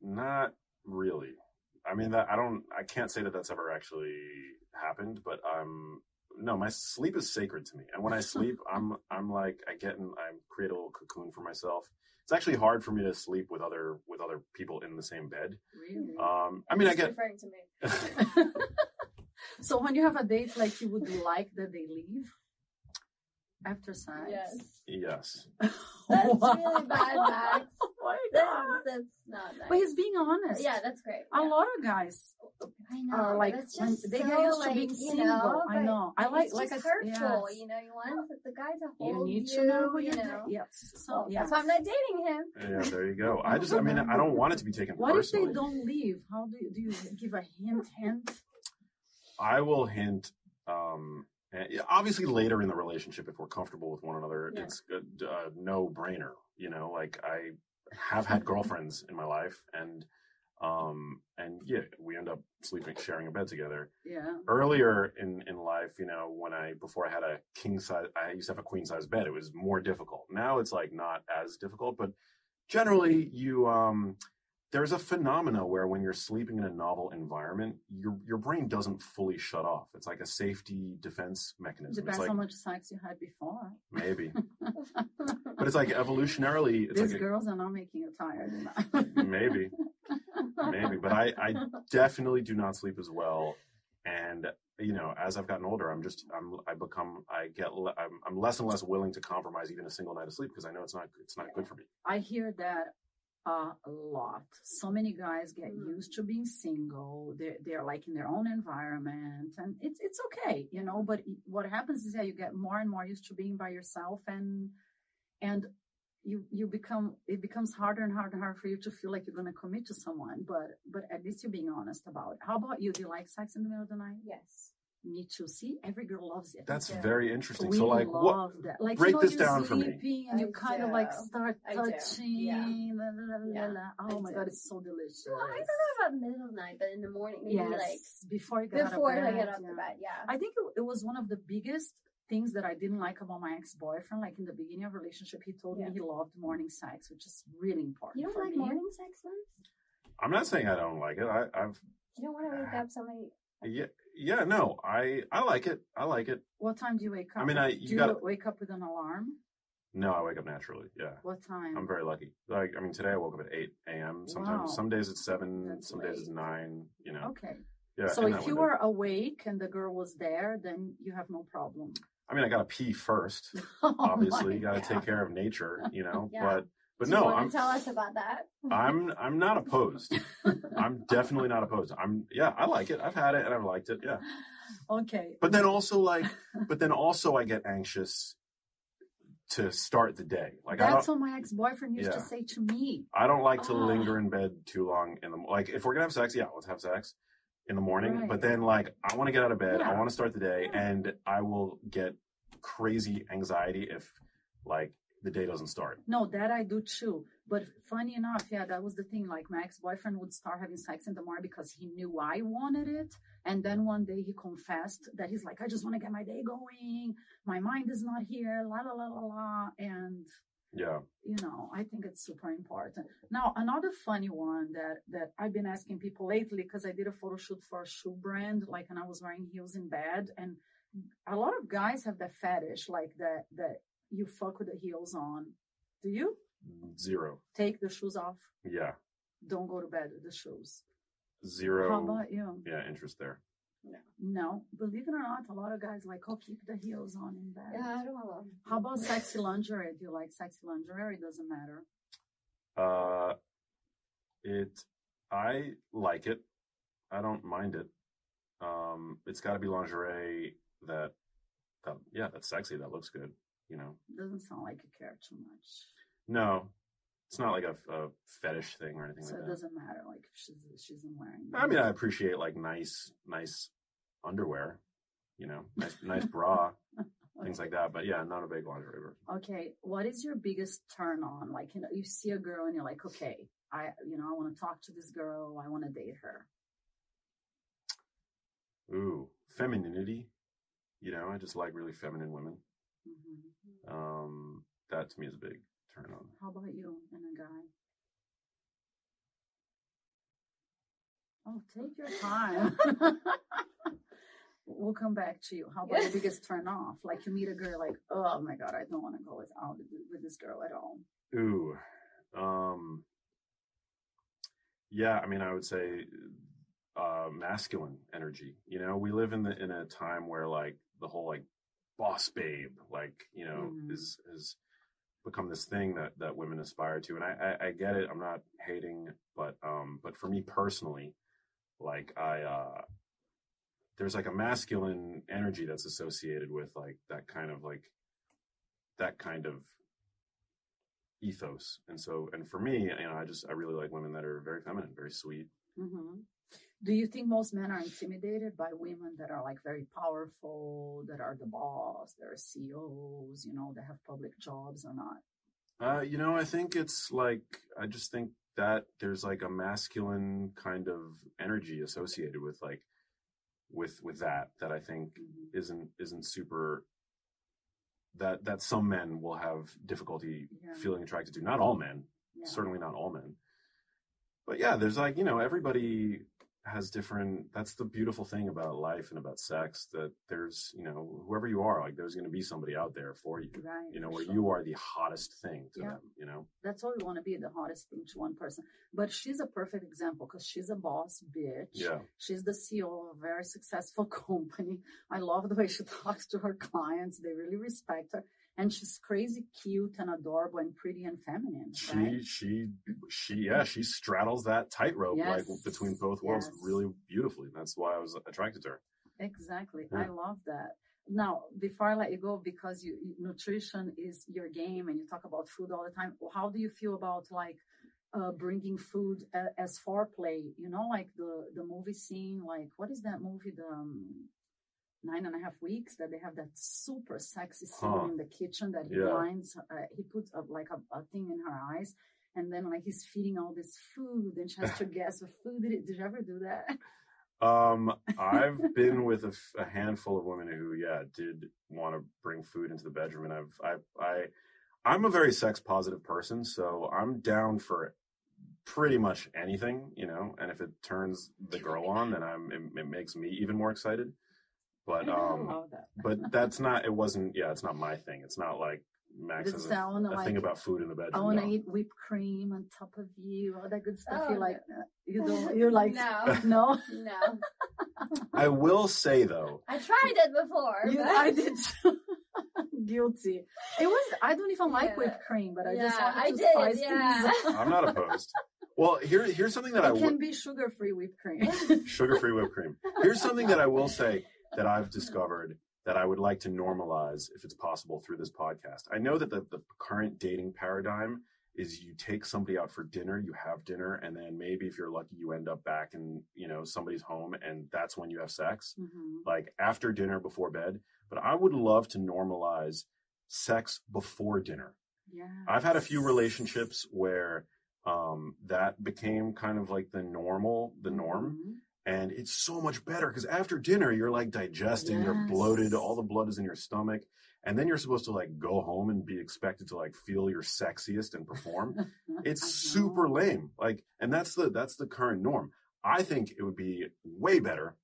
not really i mean that i don't i can't say that that's ever actually happened but i'm no my sleep is sacred to me and when i sleep i'm i'm like i get in i create a little cocoon for myself it's actually hard for me to sleep with other with other people in the same bed Really? um i mean i get referring to me. so when you have a date, like you would like that they leave after sex? Yes. yes That's really bad, Max. Why God. that's, that's not nice. But he's being honest. yeah, that's great. A yeah. lot of guys I know. are like when just they so, get used like, to being you single. know, I know. I like it's like just I s- hurtful. yes. You know, you want the guy to You hold need you. to know who you you're know. dating. Yes. So Well, yes. That's why I'm not dating him. Yeah, there you go. I just, I mean, I don't want it to be taken What if they don't leave? How do you, do you give a hint? Hint? I will hint. Um, and obviously, later in the relationship, if we're comfortable with one another, Yeah. it's a, a no brainer. You know, like I have had girlfriends in my life, and um, and yeah, we end up sleeping, sharing a bed together. Yeah. Earlier in in life, you know, when I before I had a king size, I used to have a queen size bed. It was more difficult. Now it's like not as difficult, but generally, you um there's a phenomena where when you're sleeping in a novel environment, your your brain doesn't fully shut off. It's like a safety defense mechanism. Depends it's like how much sex you had before. maybe, but it's like evolutionarily, it's These like girls are not making you tired. a, maybe, maybe. But I I definitely do not sleep as well, and you know, as I've gotten older, I'm just I'm I become I get le- I'm I'm less and less willing to compromise even a single night of sleep because I know it's not it's not good for me. I hear that a lot. So many guys get Mm. used to being single. They're, they're like in their own environment, and it's it's okay, you know. But what happens is that you get more and more used to being by yourself, and and you you become it becomes harder and harder and harder for you to feel like you're going to commit to someone. But but at least you're being honest about it. How about you? Do you like sex in the middle of the night? yes. Me too. See, every girl loves it. That's Yeah. very interesting. We so like what love that. Like break you know, this you're down for me. sleeping And you I kind of like start I touching. Yeah. la, la, la, la, Yeah, la. I Oh my do. god, it's so delicious. Well, I don't know about middle of night, but in the morning, maybe Yes, like before you get before out of I get off yeah. the bed. Yeah. I think it, it was one of the biggest things that I didn't like about my ex-boyfriend. Like in the beginning of relationship, he told Yeah. me he loved morning sex, which is really important. You don't for like me. morning sex, Liz? I'm not saying I don't like it. I, I've You don't want to wake up somebody. yeah yeah no I I like it. I like it. What time do you wake up? I mean, I- you you gotta- wake up with an alarm? No, I wake up naturally. Yeah. What time? I'm very lucky. Like, I mean, today I woke up at 8 a.m. Sometimes, Wow. some days it's 7, That's some days late. it's 9, you know. okay. Yeah. so if you window. were awake and the girl was there, then you have no problem. I mean, I got to pee first. Oh Obviously, you got to take care of nature, you know. Yeah. But, but Do no, I'm, tell us about that? I'm, I'm not opposed. I'm definitely not opposed. I'm, yeah, I like it. I've had it and I've liked it. Yeah. Okay. But then also, like, but then also, I get anxious to start the day. Like, That's what my ex-boyfriend used to say to me. I don't like to Ah. linger in bed too long in the like if we're gonna have sex, yeah, let's have sex in the morning. Right. But then like I want to get out of bed, I want to start the day, Yeah. and I will get crazy anxiety if like the day doesn't start. No, that I do too. But funny enough, yeah, that was the thing. Like my ex-boyfriend would start having sex in the morning because he knew I wanted it. And then one day he confessed that he's like, I just want to get my day going. My mind is not here, la la la la la. And Yeah. you know, I think it's super important. Now, another funny one that that I've been asking people lately because I did a photo shoot for a shoe brand, like, and I was wearing heels in bed, and a lot of guys have that fetish, like that that you fuck with the heels on. Do you Zero. take the shoes off? Yeah. Don't go to bed with the shoes. Zero. How about you? yeah, interest there. No, believe it or not, a lot of guys like, oh, keep the heels on in bed. Yeah, I don't know. How about sexy lingerie? Do you like sexy lingerie? It doesn't matter. Uh, it. I like it. I don't mind it. Um, it's got to be lingerie that, that, yeah, that's sexy. That looks good. You know. Doesn't sound like you care too much. No, it's not like a, a fetish thing or anything So like it that. doesn't matter, like if she's she's wearing. I mean, I appreciate like nice, nice underwear. You know, nice, nice bra, things like that. But yeah, not a big lingerie person. Okay, what is your biggest turn on? Like, you know, you see a girl and you're like, okay, I, you know, I want to talk to this girl. I want to date her. Ooh, femininity. You know, I just like really feminine women. Hmm Um, that to me is a big turn on. How about you and a guy? Oh, take your time. we'll come back to you. How about the biggest turn off? Like you meet a girl, like, oh my god, I don't want to go with out with this girl at all. Ooh, um, yeah. I mean, I would say uh, masculine energy. You know, we live in the in a time where like the whole like boss babe, like you know, Mhm. is is become this thing that that women aspire to. And I, I i get it. I'm not hating but um but for me personally like i uh there's like a masculine energy that's associated with like that kind of like that kind of ethos. And so and for me you know i just i really like women that are very feminine very sweet. Hmm Do you think most men are intimidated by women that are like very powerful, that are the boss, that are CEOs, you know, that have public jobs or not? Uh, you know, I think it's like I just think that there's like a masculine kind of energy associated with like with with that that I think Mhm. isn't isn't super that that some men will have difficulty Yeah. feeling attracted to. Not all men, Yeah. certainly not all men. But yeah, there's like, you know, everybody has different that's the beautiful thing about life and about sex that there's, you know, whoever you are, like there's going to be somebody out there for you. Right. You know, where sure. you are the hottest thing to Yeah. them, you know. That's all we want to be, the hottest thing to one person. But she's a perfect example because she's a boss bitch. Yeah. She's the CEO of a very successful company. I love the way she talks to her clients. They really respect her. And she's crazy cute and adorable and pretty and feminine. She right? she she yeah, she straddles that tightrope like between both worlds Yes. really beautifully. That's why I was attracted to her. Exactly. Yeah. I love that. Now, before I let you go, because you nutrition is your game and you talk about food all the time, how do you feel about like uh, bringing food a, as foreplay? You know, like the the movie scene, like what is that movie? The um, nine and a half weeks that they have that super sexy scene Huh. in the kitchen that he Yeah. uh, he puts a, like a, a thing in her eyes. And then, like, he's feeding all this food, and she has to guess what food it is. Did you ever do that? Um, I've been with a, f- a handful of women who, yeah, did want to bring food into the bedroom, and I've, I, I, I'm a very sex positive person, so I'm down for pretty much anything, you know. And if it turns the girl on, then I'm, it, it makes me even more excited. But, um, that. but that's not. It wasn't. Yeah, it's not my thing. It's not like Max It's has a, a like thing about food in the bedroom. I want to no. eat whipped cream on top of you, all that good stuff. Oh, you like, no. uh, you don't, you like, No. no. No. I will say though, I tried it before. You, but- I did. Guilty. It was. I don't even like Yeah. whipped cream, but I yeah, just wanted I to did. spice Yeah. things. I'm not opposed. Well, here, here's something that I It would can be sugar-free whipped cream. sugar-free whipped cream. Here's something that I will say that I've discovered that I would like to normalize, if it's possible, through this podcast. I know that the, the current dating paradigm is you take somebody out for dinner, you have dinner, and then maybe if you're lucky, you end up back in you know somebody's home, and that's when you have sex, Mhm. like after dinner, before bed. But I would love to normalize sex before dinner. Yeah. I've had a few relationships where um, that became kind of like the normal, the norm Mhm. And it's so much better because after dinner you're like digesting you're bloated all the blood is in your stomach and then you're supposed to like go home and be expected to like feel your sexiest and perform it's super lame like and that's the that's the current norm i think it would be way better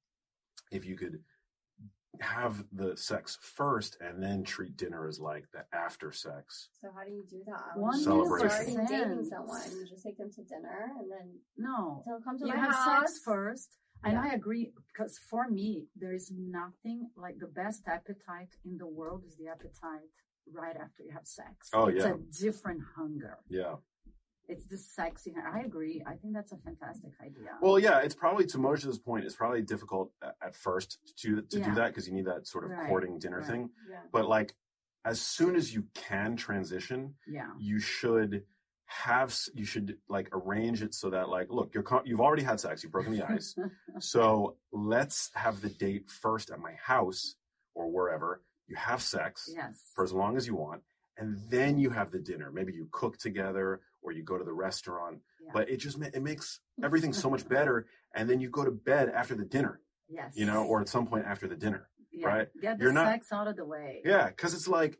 if you could have the sex first and then treat dinner as like the after sex So how do you do that? One When Celebration. you're already dating someone, you just take them to dinner and then No. they'll come to you my have house. sex first and Yeah. i agree because for me there is nothing like the best appetite in the world is the appetite right after you have sex Oh, it's yeah. a different hunger yeah it's the sexy i agree i think that's a fantastic idea well yeah it's probably to moshe's point it's probably difficult at first to to Yeah. do that because you need that sort of Right, courting dinner right. thing Yeah. but like as soon as you can transition yeah you should have you should like arrange it so that like look you're you've already had sex you've broken the ice so let's have the date first at my house or wherever you have sex yes for as long as you want and then you have the dinner maybe you cook together or you go to the restaurant Yeah. but it just it makes everything so much better and then you go to bed after the dinner yes you know or at some point after the dinner yeah. right? get the You're not- sex out of the way yeah because it's like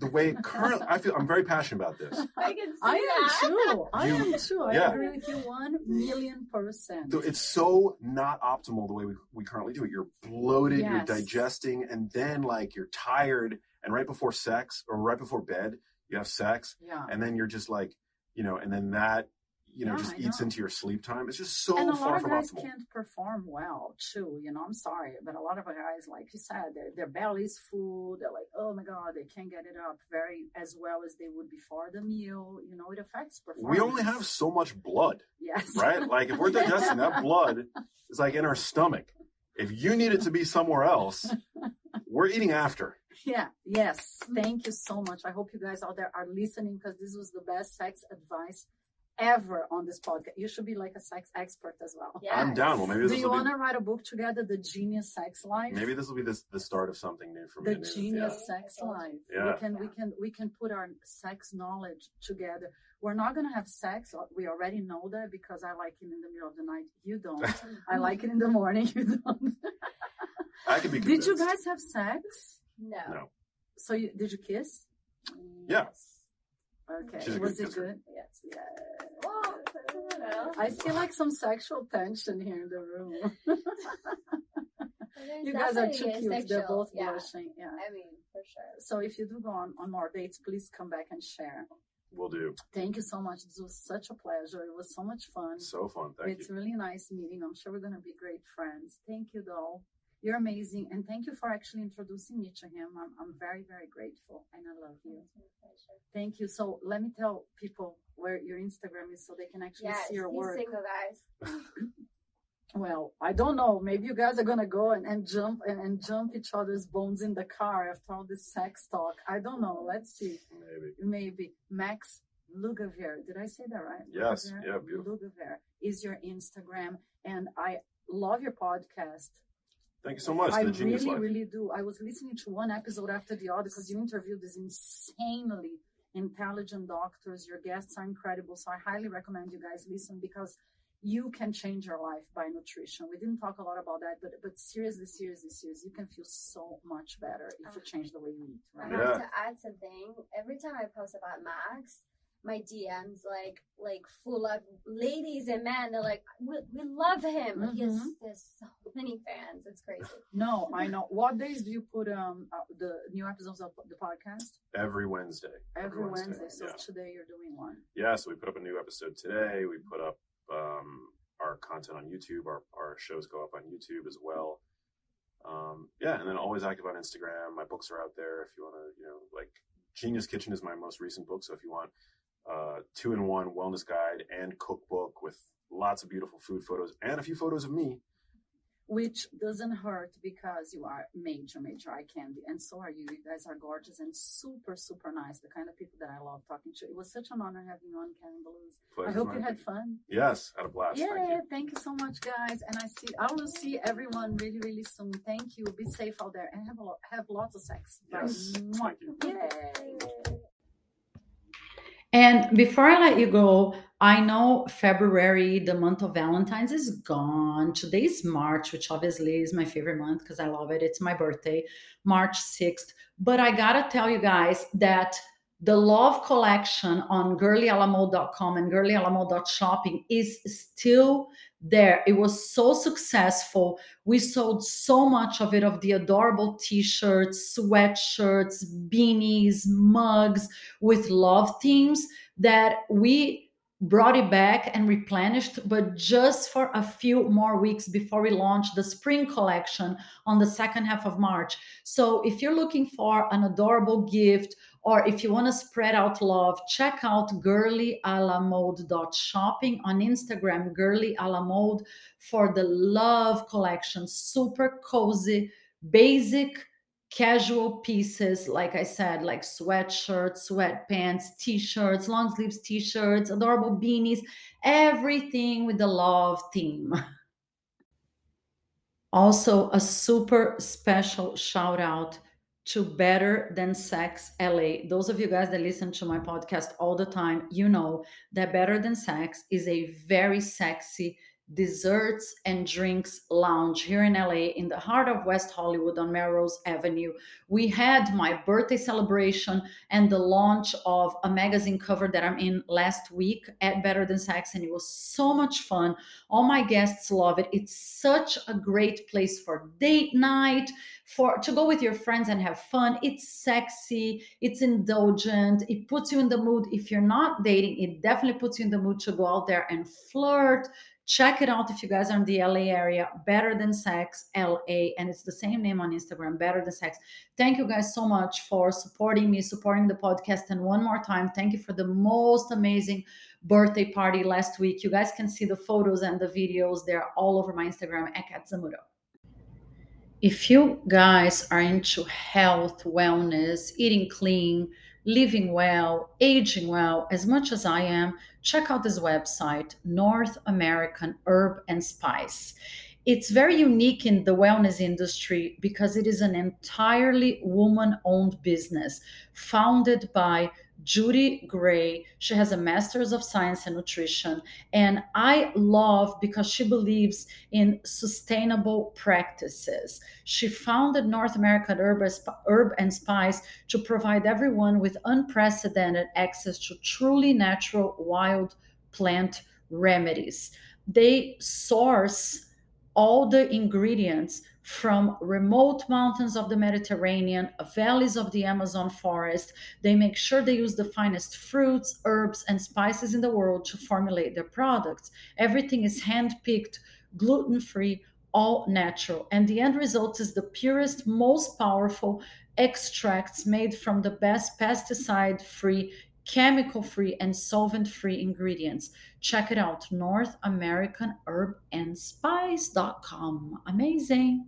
the way currently i feel i'm very passionate about this I can see I that. am too. I You- am too. I yeah. agree with you one million percent. So it's so not optimal the way we, we currently do it. You're bloated, Yes. you're digesting, and then like you're tired, and right before sex or right before bed, you have sex, Yeah. and then you're just like, you know, and then that you know Yeah, just eats know. into your sleep time. It's just so and a far lot of from guys optimal. can't perform well too. You know, I'm sorry, but a lot of guys, like you said, their their belly's full. They're like, oh my god, they can't get it up very as well as they would before the meal. You know, it affects performance. We only have so much blood, yes, right? Like if we're digesting that blood is like in our stomach. If you need it to be somewhere else, we're eating after. Yeah, yes. Thank you so much. I hope you guys out there are listening because this was the best sex advice ever on this podcast. You should be like a sex expert as well. Yeah. I'm down. Well, maybe Do you will want be to write a book together, The Genius Sex Life? maybe this will be this the start of something new for me. the genius yeah. sex life. Yeah. We can we can we can put our sex knowledge together. We're not gonna have sex. We already know that because I like it in the middle of the night. You don't. I like it in the morning. You don't. I could be. Did you guys have sex? No. No. So you did you kiss? Yeah. Yes. Okay. She's Was it good? Yes. Yeah. Well, I don't know. I see like some sexual tension here in the room. There's you guys are too definitely a cute. They're both yeah. blushing. Yeah. I mean, for sure. So if you do go on, on more dates, please come back and share. We'll do. Thank you so much. This was such a pleasure. It was so much fun. So fun. Thank it's you. It's really nice meeting. I'm sure we're going to be great friends. Thank you, doll. You're amazing. And thank you for actually introducing me to him. I'm, I'm very, very grateful. And I love you. It's my pleasure. Thank you. So let me tell people where your Instagram is so they can actually Yes, see your these work. single guys. Well, I don't know. Maybe you guys are gonna go and, and jump and, and jump each other's bones in the car after all this sex talk. I don't know. Let's see. Maybe. Maybe Max Lugavere. Did I say that right? Yes. Lugavere? Yeah, beautiful. Lugavere is your Instagram, and I love your podcast. Thank you so much. I the really, Life. really do. I was listening to one episode after the other because you interviewed these insanely intelligent doctors. Your guests are incredible. So I highly recommend you guys listen because you can change your life by nutrition. We didn't talk a lot about that, but but seriously, seriously, seriously, you can feel so much better if you uh-huh. change the way you eat. Right? I have Yeah. to add something. Every time I post about Max, my DMs like like full of ladies and men. They're like, we, we love him. Like, he has, Mhm. there's so many fans. It's crazy. No, I know. What days do you put um uh, the new episodes of the podcast? Every Wednesday. Every Wednesday. So Yeah. today you're doing one. yeah. So we put up a new episode today. We put up um, our content on YouTube. Our our shows go up on YouTube as well. Um, yeah, and then always active on Instagram. My books are out there if you want to, you know, like Genius Kitchen is my most recent book. So if you want uh, two in one wellness guide and cookbook with lots of beautiful food photos and a few photos of me, which doesn't hurt because you are major, major eye candy, and so are you. You guys are gorgeous and super, super nice. The kind of people that I love talking to. It was such an honor having you on Cat on the Loose. I hope you had fun. Yes, had a blast. yeah, Thank you. thank you so much, guys. And I see, I will see everyone really, really soon. Thank you. Be safe out there and have a lot, have lots of sex. Bye. Yes, Mwah. thank you. Yay. And before I let you go, I know February, the month of Valentine's, is gone. Today is March, which obviously is my favorite month because I love it. It's my birthday, March 6th. But I gotta tell you guys that the Love collection on girlyalamode.com and girlyalamode.shopping is still there. It was so successful. We sold so much of it of the adorable t-shirts, sweatshirts, beanies, mugs with love themes that we brought it back and replenished but just for a few more weeks before we launch the spring collection on the second half of March. So if you're looking for an adorable gift or if you want to spread out love, check out girlyalamode.shopping on Instagram, girlyalamode for the love collection. Super cozy, basic, casual pieces, like I said, like sweatshirts, sweatpants, t shirts, long sleeves t shirts, adorable beanies, everything with the love theme. Also, a super special shout out to Better Than Sex LA. Those of you guys that listen to my podcast all the time, you know that Better Than Sex is a very sexy desserts and drinks lounge here in LA in the heart of West Hollywood on Melrose Avenue. We had my birthday celebration and the launch of a magazine cover that I'm in last week at Better Than Sex, and it was so much fun. All my guests love it. It's such a great place for date night, for to go with your friends and have fun. It's sexy, it's indulgent, it puts you in the mood. If you're not dating, it definitely puts you in the mood to go out there and flirt Check it out if you guys are in the LA area, Better Than Sex LA, and it's the same name on Instagram, Better Than Sex. Thank you guys so much for supporting me, supporting the podcast. And one more time, thank you for the most amazing birthday party last week. You guys can see the photos and the videos. They're all over my Instagram at Kat. If you guys are into health, wellness, eating clean, living well, aging well, as much as I am, check out this website, North American Herb and Spice. It's very unique in the wellness industry because it is an entirely woman owned business founded by Judy Gray. She has a master's of science and nutrition. And I love because she believes in sustainable practices. She founded North American Herb and Spice to provide everyone with unprecedented access to truly natural wild plant remedies. They source all the ingredients from remote mountains of the Mediterranean, valleys of the Amazon forest. They make sure they use the finest fruits, herbs, and spices in the world to formulate their products. Everything is hand picked, gluten free, all natural. And the end result is the purest, most powerful extracts made from the best pesticide free chemical free and solvent free ingredients. Check it out, North American Herb and Spice.com. Amazing.